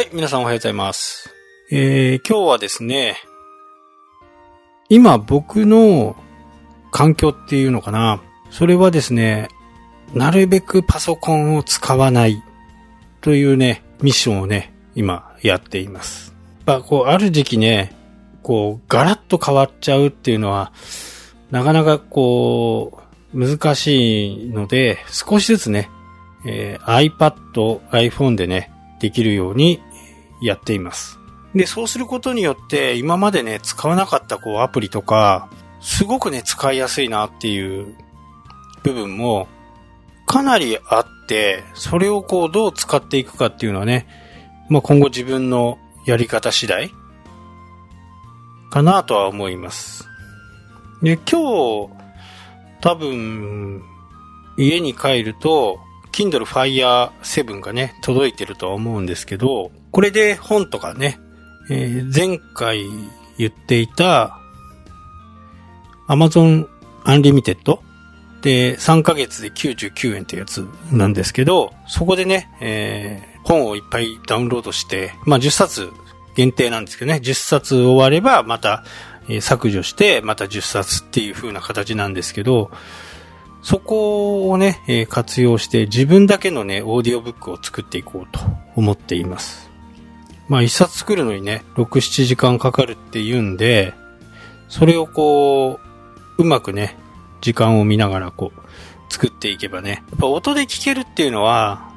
はい、皆さんおはようございます。えー、今日はですね、今僕の環境っていうのかな。それはですね、なるべくパソコンを使わないというね、ミッションをね、今やっています。まあ、こう、ある時期ね、こう、ガラッと変わっちゃうっていうのは、なかなかこう、難しいので、少しずつね、えー iPad、iPhone でね、できるようにやっています。で、そうすることによって、今までね、使わなかったこうアプリとか、すごくね、使いやすいなっていう部分も、かなりあって、それをこう、どう使っていくかっていうのはね、まあ、今後自分のやり方次第かなとは思います。で、今日、多分、家に帰ると、Kindle Fire 7がね、届いてるとは思うんですけど、これで本とかね、えー前回言っていた Amazon Unlimited で3ヶ月で99円ってやつなんですけど、そこでね、えー本をいっぱいダウンロードして、まあ10冊限定なんですけどね、10冊終わればまた、え削除して、また10冊っていう風な形なんですけど、そこをね、え活用して自分だけのね、オーディオブックを作っていこうと思っています。まあ一冊作るのにね、6、7時間かかるっていうんで、それをこう、うまくね、時間を見ながらこう、作っていけばね、やっぱ音で聞けるっていうのは、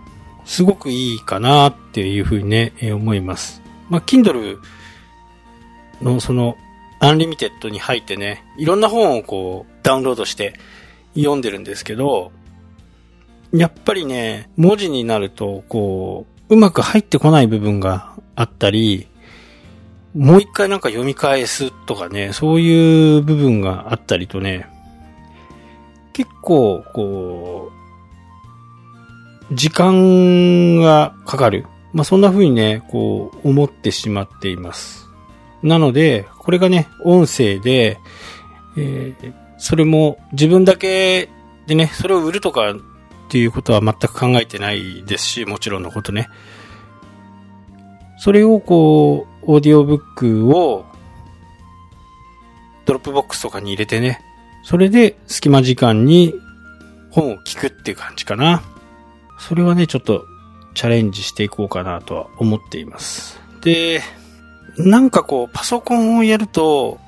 すごくいいかなっていうふうにね、え思います。まあ、Kindle のその、 Unlimited に入ってね、いろんな本をこう、ダウンロードして読んでるんですけど、やっぱりね、文字になると、こう、うまく入ってこない部分があったり、もう一回なんか読み返すとかね、そういう部分があったりとね、結構、こう、時間がかかる。まあ、そんな風にね、こう、思ってしまっています。なので、これがね、音声で、えーそれも自分だけでね、それを売るとかっていうことは全く考えてないですし、もちろんのことね。それをこう、オーディオブックを、 Dropbox とかに入れてね、それで隙間時間に本を聞くっていう感じかな。それはね、ちょっとチャレンジしていこうかなとは思っています。で、なんかこう、パソコンをやると、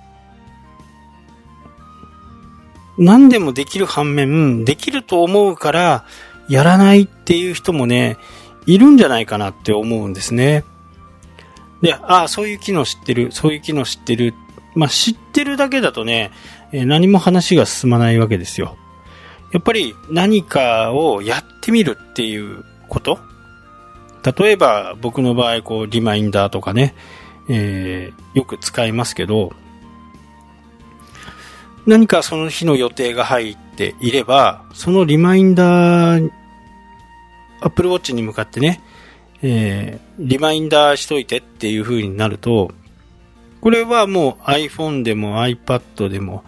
何でもできる反面、できると思うから、やらないっていう人もね、いるんじゃないかなって思うんですね。で、ああ、そういう機能知ってる、そういう機能知ってる。まあ、知ってるだけだとね、え何も話が進まないわけですよ。やっぱり何かをやってみるっていうこと？例えば僕の場合、こう、リマインダーとかね、えーよく使いますけど、何かその日の予定が入っていれば、そのリマインダー、Apple Watch に向かってね、えーリマインダーしといてっていう風になると、これはもう iPhone でも iPad でも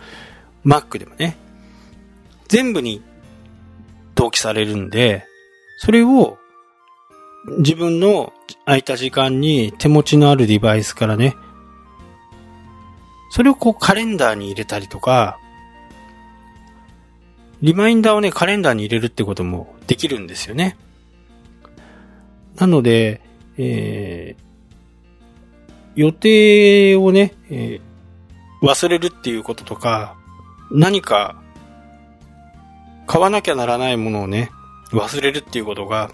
Mac でもね、全部に同期されるんで、それを自分の空いた時間に手持ちのあるデバイスからね、それをこうカレンダーに入れたりとか、リマインダーをね、カレンダーに入れるってこともできるんですよね。なので、えー予定をね、えー忘れるっていうこととか、何か買わなきゃならないものをね、忘れるっていうことが、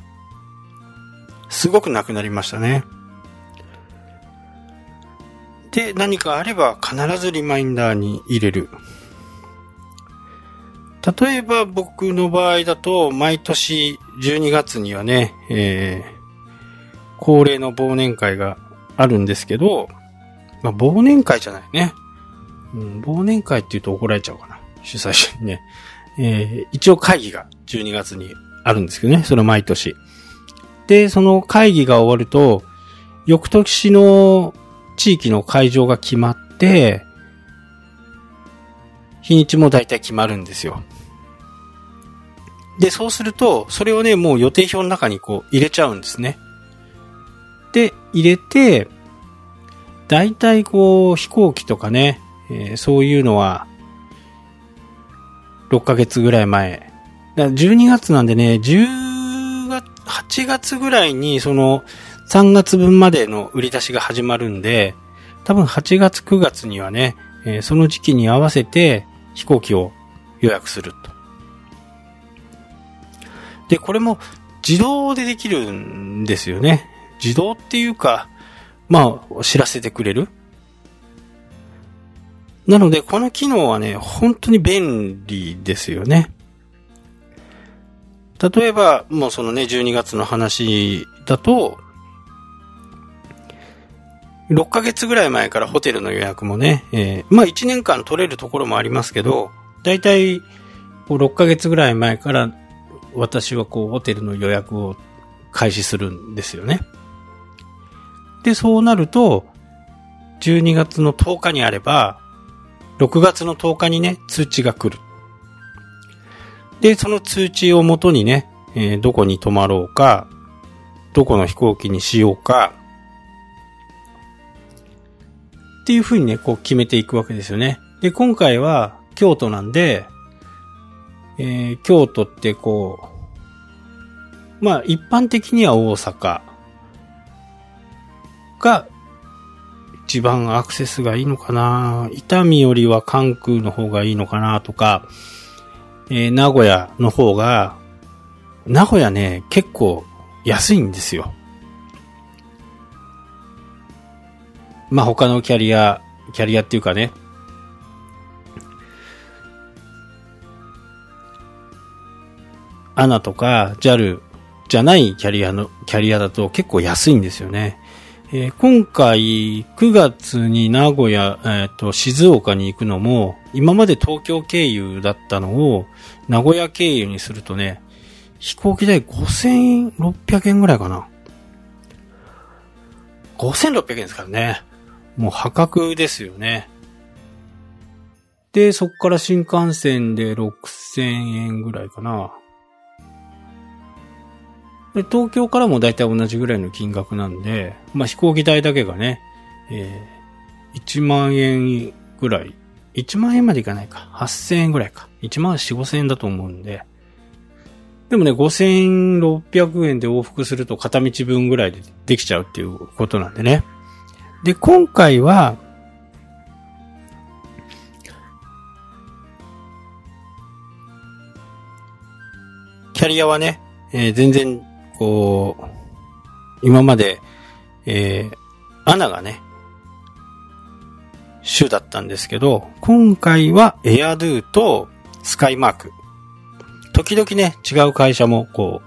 すごくなくなりましたね。で、何かあれば必ずリマインダーに入れる。例えば僕の場合だと、毎年12月にはね、えー恒例の忘年会があるんですけど、まあ、忘年会じゃないね。うん、忘年会って言うと怒られちゃうかな。主催者にね。えー一応会議が12月にあるんですけどね。それ毎年。で、その会議が終わると、翌年の地域の会場が決まって、日にちも大体決まるんですよ。で、そうすると、それをね、もう予定表の中にこう入れちゃうんですね。で、入れて、大体こう、飛行機とかね、えー、そういうのは、6ヶ月ぐらい前。だ12月なんでね、10月、8月ぐらいに、その、3月分までの売り出しが始まるんで、多分8月9月にはね、えー、その時期に合わせて飛行機を予約すると。で、これも自動でできるんですよね。自動っていうか、まあ、知らせてくれる？なので、この機能はね、本当に便利ですよね。例えば、もうそのね、12月の話だと、6ヶ月ぐらい前からホテルの予約もね、えー、まあ1年間取れるところもありますけど、だいたい6ヶ月ぐらい前から私はこうホテルの予約を開始するんですよね。で、そうなると、12月の10日にあれば、6月の10日にね、通知が来る。で、その通知をもとにね、えー、どこに泊まろうか、どこの飛行機にしようか、っていうふうにね、こう決めていくわけですよね。で、今回は京都なんで、えー、京都ってこう、まあ一般的には大阪が一番アクセスがいいのかな伊丹よりは関空の方がいいのかなとか、えー、名古屋の方が、名古屋ね、結構安いんですよ。まあ、他のキャリア、キャリアっていうかね、アナとか JAL じゃないキャリアの、キャリアだと結構安いんですよね。えー、今回9月に名古屋、えっ、ー、と、静岡に行くのも、今まで東京経由だったのを名古屋経由にするとね、飛行機代5600円ぐらいかな。5600円ですからね。もう破格ですよね。で、そっから新幹線で6000円ぐらいかな。で、東京からもだいたい同じぐらいの金額なんで、まあ、飛行機代だけがね、えー、1万円ぐらい。1万円までいかないか。8000円ぐらいか。1万4、5000円だと思うんで。でもね、5600円で往復すると片道分ぐらいでできちゃうっていうことなんでね。で、今回は、キャリアはね、えー、全然こう、今まで、えー、アナがね、主だったんですけど、今回はエアドゥとスカイマーク。時々ね、違う会社もこ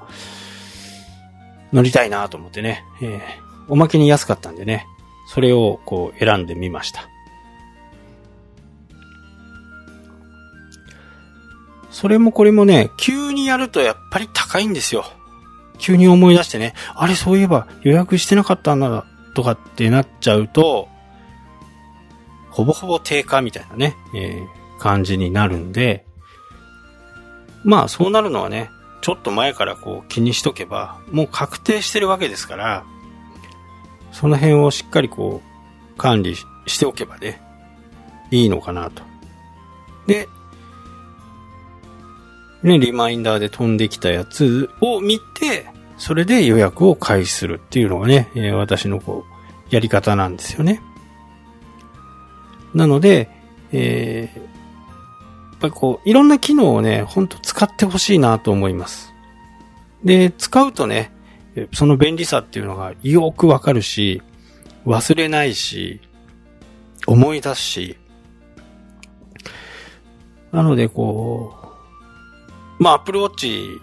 う、乗りたいなと思ってね、えー、おまけに安かったんでね、それをこう選んでみました。それもこれもね、急にやるとやっぱり高いんですよ。急に思い出してね、あれそういえば予約してなかったんだとかってなっちゃうと、ほぼほぼ低下みたいなね、えー、感じになるんで、まあそうなるのはね、ちょっと前からこう気にしとけば、もう確定してるわけですから、その辺をしっかりこう管理しておけばね、いいのかなと。で、ね、リマインダーで飛んできたやつを見て、それで予約を開始するっていうのがね、えー、私のこう、やり方なんですよね。なので、えー、やっぱりこう、いろんな機能をね、ほんと使ってほしいなと思います。で、使うとね、その便利さっていうのがよくわかるし、忘れないし、思い出すし、なのでこう、まあ、アップルウォッチ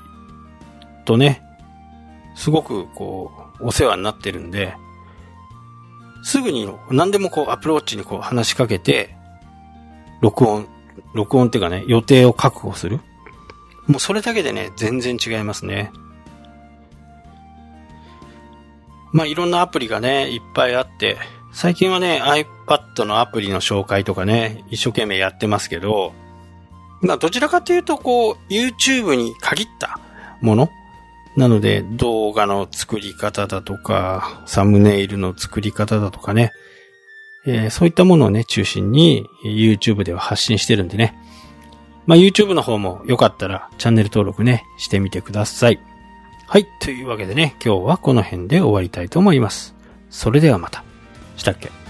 とね、すごくこう、お世話になってるんで、すぐに何でもこう、アップルウォッチにこう話しかけて、録音、録音っていうかね、予定を確保する。もうそれだけでね、全然違いますね。まあいろんなアプリがね、いっぱいあって、最近はね、iPad のアプリの紹介とかね、一生懸命やってますけど、まあ、どちらかというと、こう、YouTube に限ったものなので、動画の作り方だとか、サムネイルの作り方だとかね、えー、そういったものをね、中心に YouTube では発信してるんでね。まあ、YouTube の方もよかったらチャンネル登録ね、してみてください。はい。というわけでね、今日はこの辺で終わりたいと思います。それではまた。したっけ？